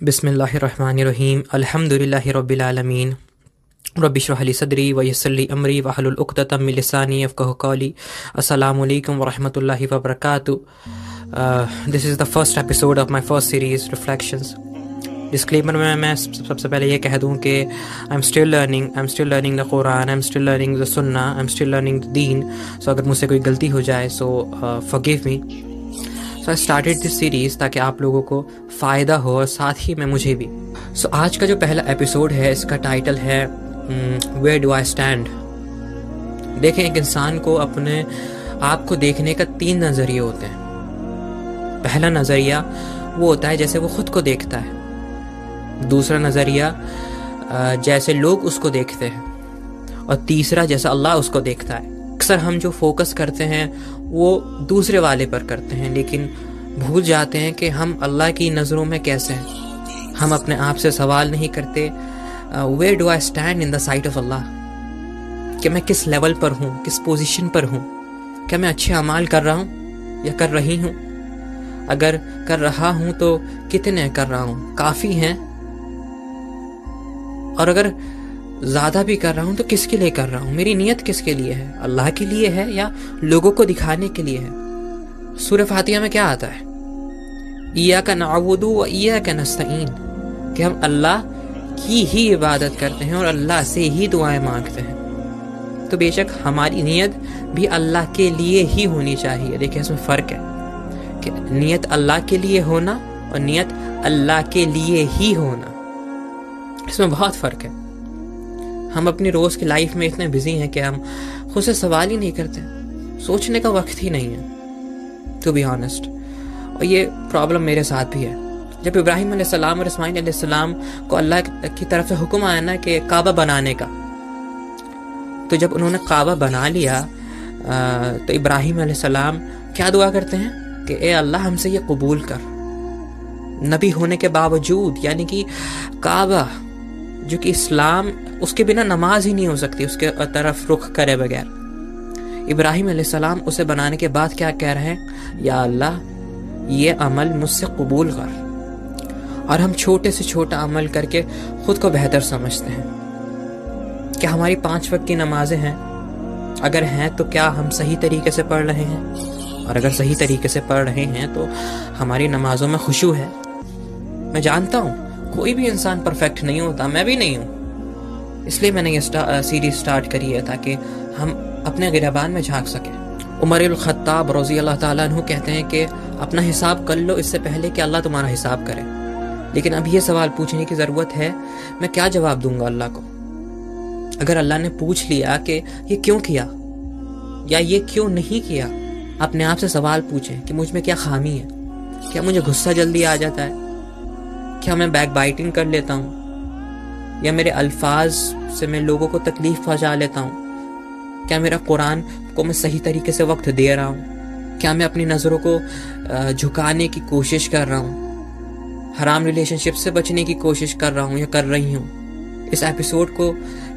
बिसमीम अल्हम्दुलिल्लाह रब्बिल आलमीन सदरी वयसली अमरी कौली अस्सलाम वालेकुम वरहमतुल्लाहि वबरकातु this is the first episode of my first series reflections disclaimer में, मैं सबसे पहले ये कह दूँ कि I am still learning I am still learning the Quran I am still learning the सुन्ना I am still learning the Deen so अगर मुझसे कोई गलती हो जाए so forgive me I started this series ताकि आप लोगों को फ़ायदा हो और साथ ही में मुझे भी। सो so, आज का जो पहला एपिसोड है इसका टाइटल है वेयर डू आई स्टैंड देखें एक इंसान को अपने आप को देखने का तीन नज़रिए होते हैं। पहला नज़रिया वो होता है जैसे वो खुद को देखता है। दूसरा नज़रिया जैसे लोग उसको देखते हैं। और तीसरा जैसा अल्लाह उसको देखता है। अक्सर हम जो फोकस करते हैं वो दूसरे वाले पर करते हैं लेकिन भूल जाते हैं कि हम अल्लाह की नज़रों में कैसे हैं। हम अपने आप से सवाल नहीं करते where do I stand in the sight of Allah कि मैं किस लेवल पर हूँ, किस पोजीशन पर हूँ? क्या मैं अच्छे अमाल कर रहा हूँ या कर रही हूँ? अगर कर रहा हूँ तो कितने कर रहा हूँ? काफ़ी हैं। और अगर ज़्यादा भी कर रहा हूँ तो किसके लिए कर रहा हूँ? मेरी नीयत किसके लिए है? अल्लाह के लिए है या लोगों को दिखाने के लिए है? सूर्य फातिया में क्या आता है? ईया का व ईया का नस्तीन कि हम अल्लाह की ही इबादत करते हैं और अल्लाह से ही दुआएँ मांगते हैं। तो बेशक हमारी नीयत भी अल्लाह के लिए ही होनी चाहिए। देखिए इसमें फ़र्क है कि नीयत अल्लाह के लिए होना और नीयत अल्लाह के लिए ही होना। इसमें बहुत फ़र्क है। हम अपनी रोज़ की लाइफ में इतने बिज़ी हैं कि हम खुद से सवाल ही नहीं करते। सोचने का वक्त ही नहीं है। टू बी ऑनेस्ट और ये प्रॉब्लम मेरे साथ भी है। जब इब्राहिम और इसमाइल सलाम को अल्लाह की तरफ़ से हुक्म आया ना कि काबा बनाने का तो जब उन्होंने काबा बना लिया तो इब्राहिम सलाम क्या दुआ करते हैं? कि ए अल्लाह, हमसे ये कबूल कर। नबी होने के बावजूद, यानी कि काबा, जो कि इस्लाम, उसके बिना नमाज़ ही नहीं हो सकती, उसके तरफ़ रुख करे बगैर। इब्राहिम सलाम उसे बनाने के बाद क्या कह रहे हैं? या अल्लाह ये अमल मुझसे कबूल कर। और हम छोटे से छोटा अमल करके खुद को बेहतर समझते हैं। क्या हमारी पाँच वक्त की नमाजें हैं? अगर हैं तो क्या हम सही तरीके से पढ़ रहे हैं? और अगर सही तरीके से पढ़ रहे हैं तो हमारी नमाजों में खुशू है। मैं जानता हूँ कोई भी इंसान परफेक्ट नहीं होता मैं भी नहीं हूँ। इसलिए मैंने ये स्टा, सीरीज़ स्टार्ट करी है ताकि हम अपने गिरबान में झाँक सकें। उमर ख़त्ताब रोज़ी अल्लाह तु कहते हैं कि अपना हिसाब कर लो इससे पहले कि अल्लाह तुम्हारा हिसाब करे। लेकिन अब यह सवाल पूछने की ज़रूरत है, मैं क्या जवाब दूँगा अल्लाह को? अगर अल्लाह ने पूछ लिया कि ये क्यों किया? या ये क्यों नहीं किया? अपने आप से सवाल पूछें कि मुझमें क्या खामी है? क्या मुझे गुस्सा जल्दी आ जाता है? क्या मैं बैक बाइटिंग कर लेता हूँ? या मेरे अल्फाज से मैं लोगों को तकलीफ़ पहुँचा लेता हूँ? क्या मेरा कुरान को मैं सही तरीके से वक्त दे रहा हूँ। क्या मैं अपनी नज़रों को झुकाने की कोशिश कर रहा हूँ? हराम रिलेशनशिप से बचने की कोशिश कर रहा हूँ या कर रही हूँ? इस एपिसोड को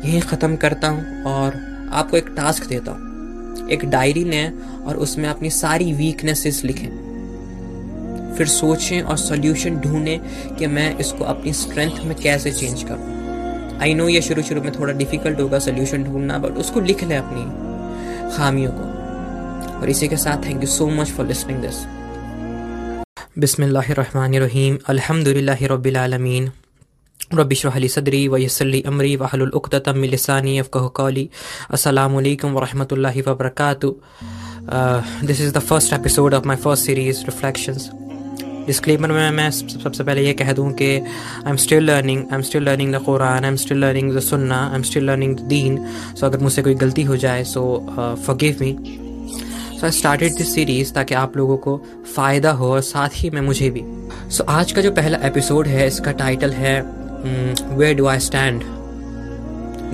यहीं ख़त्म करता हूँ और आपको एक टास्क देता हूँ। एक डायरी लें और उसमें अपनी सारी वीकनेसेस लिखें। फिर सोचें और सोल्यूशन ढूंढें कि मैं इसको अपनी स्ट्रेंथ में कैसे चेंज करूँ। आई नो ये शुरू शुरू में थोड़ा डिफ़िकल्ट होगा सोल्यूशन ढूंढना बट उसको लिख लें अपनी। खामियों को। और इसी के साथ thank you so much for listening this बिसमीम अल्हम्दुलिल्लाह रब्बिल आलमीन। सदरी वयसली अमरी वहलुलतमिलसानी अफ़क़ कौली। अस्सलाम वालेकुम वरहमतुल्लाहि this is the first episode of my first series reflections disclaimer में मैं सबसे पहले ये कह दूँ कि I am still learning I am still learning the Quran I am still learning the सुन्ना I am still learning the Deen so अगर मुझसे कोई गलती हो जाए so forgive me so I started this series ताकि आप लोगों को फ़ायदा हो और साथ ही में मुझे भी। सो so, आज का जो पहला एपिसोड है इसका टाइटल है वेयर डू आई स्टैंड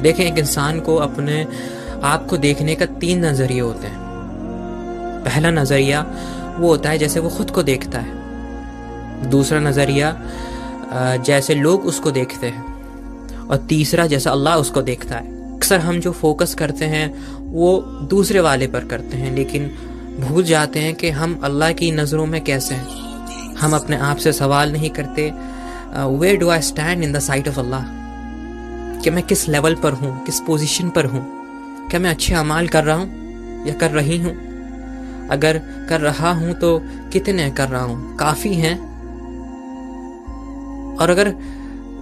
देखें एक इंसान को अपने आप को देखने का तीन नज़रिए होते हैं। पहला नज़रिया वो होता है जैसे वो खुद को देखता है। दूसरा नज़रिया जैसे लोग उसको देखते हैं, और तीसरा जैसा अल्लाह उसको देखता है। अक्सर हम जो फोकस करते हैं, वो दूसरे वाले पर करते हैं, लेकिन भूल जाते हैं कि हम अल्लाह की नज़रों में कैसे हैं। हम अपने आप से सवाल नहीं करते where do I stand in the sight of Allah कि मैं किस लेवल पर हूँ, किस पोजीशन पर हूँ? क्या मैं अच्छे अमाल कर रहा हूँ, या कर रही हूँ? अगर कर रहा हूँ तो कितने कर रहा हूँ? काफ़ी हैं और अगर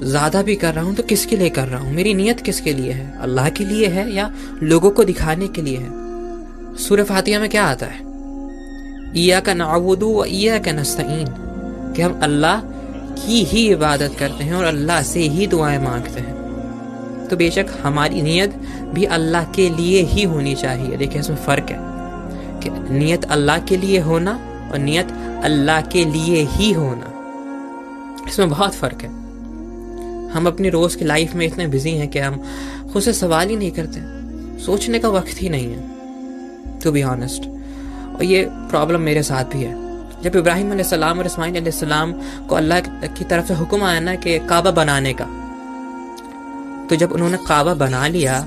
ज़्यादा भी कर रहा हूँ तो किसके लिए कर रहा हूँ? मेरी नीयत किसके लिए है? अल्लाह के लिए है या लोगों को दिखाने के लिए है? सूर्य फातिया में क्या आता है? ईया का नावुदू व ईया का नस्तीन कि हम अल्लाह की ही इबादत करते हैं और अल्लाह से ही दुआएँ मांगते हैं। तो बेशक हमारी नीयत भी अल्लाह के लिए ही होनी चाहिए। देखिए, इसमें फ़र्क है कि नीयत अल्लाह के लिए होना और नीयत अल्लाह के लिए ही होना। इसमें बहुत फ़र्क है। हम अपनी रोज़ की लाइफ में इतने बिज़ी हैं कि हम खुद से सवाल ही नहीं करते। सोचने का वक्त ही नहीं है टू बी ऑनेस्ट और ये प्रॉब्लम मेरे साथ भी है। जब इब्राहिम और इस्माइल सलाम को अल्लाह की तरफ़ से हुक्म आया ना कि काबा बनाने का तो जब उन्होंने काबा बना लिया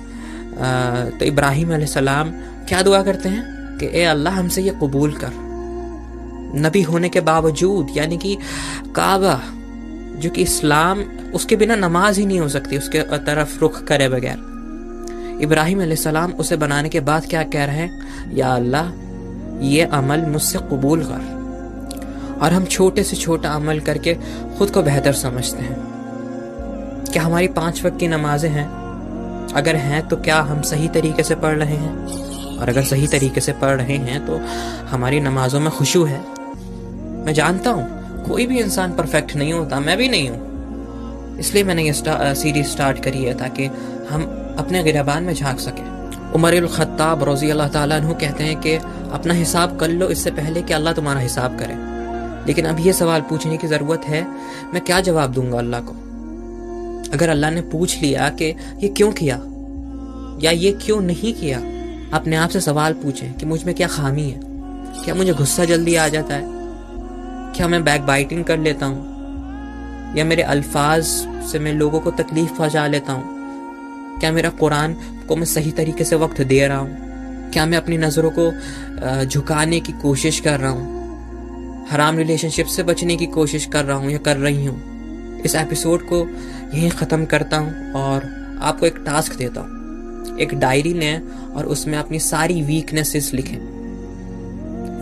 तो इब्राहिम सलाम क्या दुआ करते हैं? कि ए अल्लाह, हमसे ये कबूल कर। नबी होने के बावजूद, यानी कि काबा जो कि इस्लाम, उसके बिना नमाज़ ही नहीं हो सकती, उसके तरफ़ रुख करे बगैर। इब्राहिम सलाम उसे बनाने के बाद क्या कह रहे हैं? या अल्लाह, ये अमल मुझसे कबूल कर। और हम छोटे से छोटा अमल करके खुद को बेहतर समझते हैं। क्या हमारी पाँच वक्त की नमाजें हैं? अगर हैं तो क्या हम सही तरीके से पढ़ रहे हैं? और अगर सही तरीके से पढ़ रहे हैं तो हमारी नमाजों में खुशू है। मैं जानता हूँ कोई भी इंसान परफेक्ट नहीं होता मैं भी नहीं हूँ। इसलिए मैंने ये स्टा, सीरीज़ स्टार्ट करी है ताकि हम अपने गिरबान में झाँक सकें। उमर ख़त्ताब रोज़ी अल्लाह तु कहते हैं कि अपना हिसाब कर लो इससे पहले कि अल्लाह तुम्हारा हिसाब करे। लेकिन अब ये सवाल पूछने की ज़रूरत है मैं क्या जवाब दूँगा अल्लाह को? अगर अल्लाह ने पूछ लिया कि ये क्यों किया? या ये क्यों नहीं किया? अपने आप से सवाल पूछें कि मुझमें क्या खामी है? क्या मुझे गुस्सा जल्दी आ जाता है? क्या मैं बैक बाइटिंग कर लेता हूँ? या मेरे अल्फाज से मैं लोगों को तकलीफ़ पहुँचा लेता हूँ? क्या मेरा कुरान को मैं सही तरीके से वक्त दे रहा हूँ? क्या मैं अपनी नज़रों को झुकाने की कोशिश कर रहा हूँ? हराम रिलेशनशिप से बचने की कोशिश कर रहा हूँ या कर रही हूँ? इस एपिसोड को यहीं ख़त्म करता हूँ और आपको एक टास्क देता हूँ। एक डायरी लें और उसमें अपनी सारी वीकनेसेस लिखें।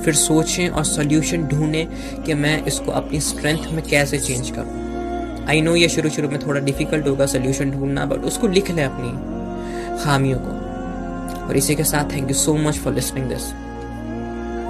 फिर सोचें और सोल्यूशन ढूंढें कि मैं इसको अपनी स्ट्रेंथ में कैसे चेंज करूँ। आई नो ये शुरू शुरू में थोड़ा डिफ़िकल्ट होगा सोल्यूशन ढूंढना बट उसको लिख लें अपनी खामियों को। और इसी के साथ thank you so much for listening this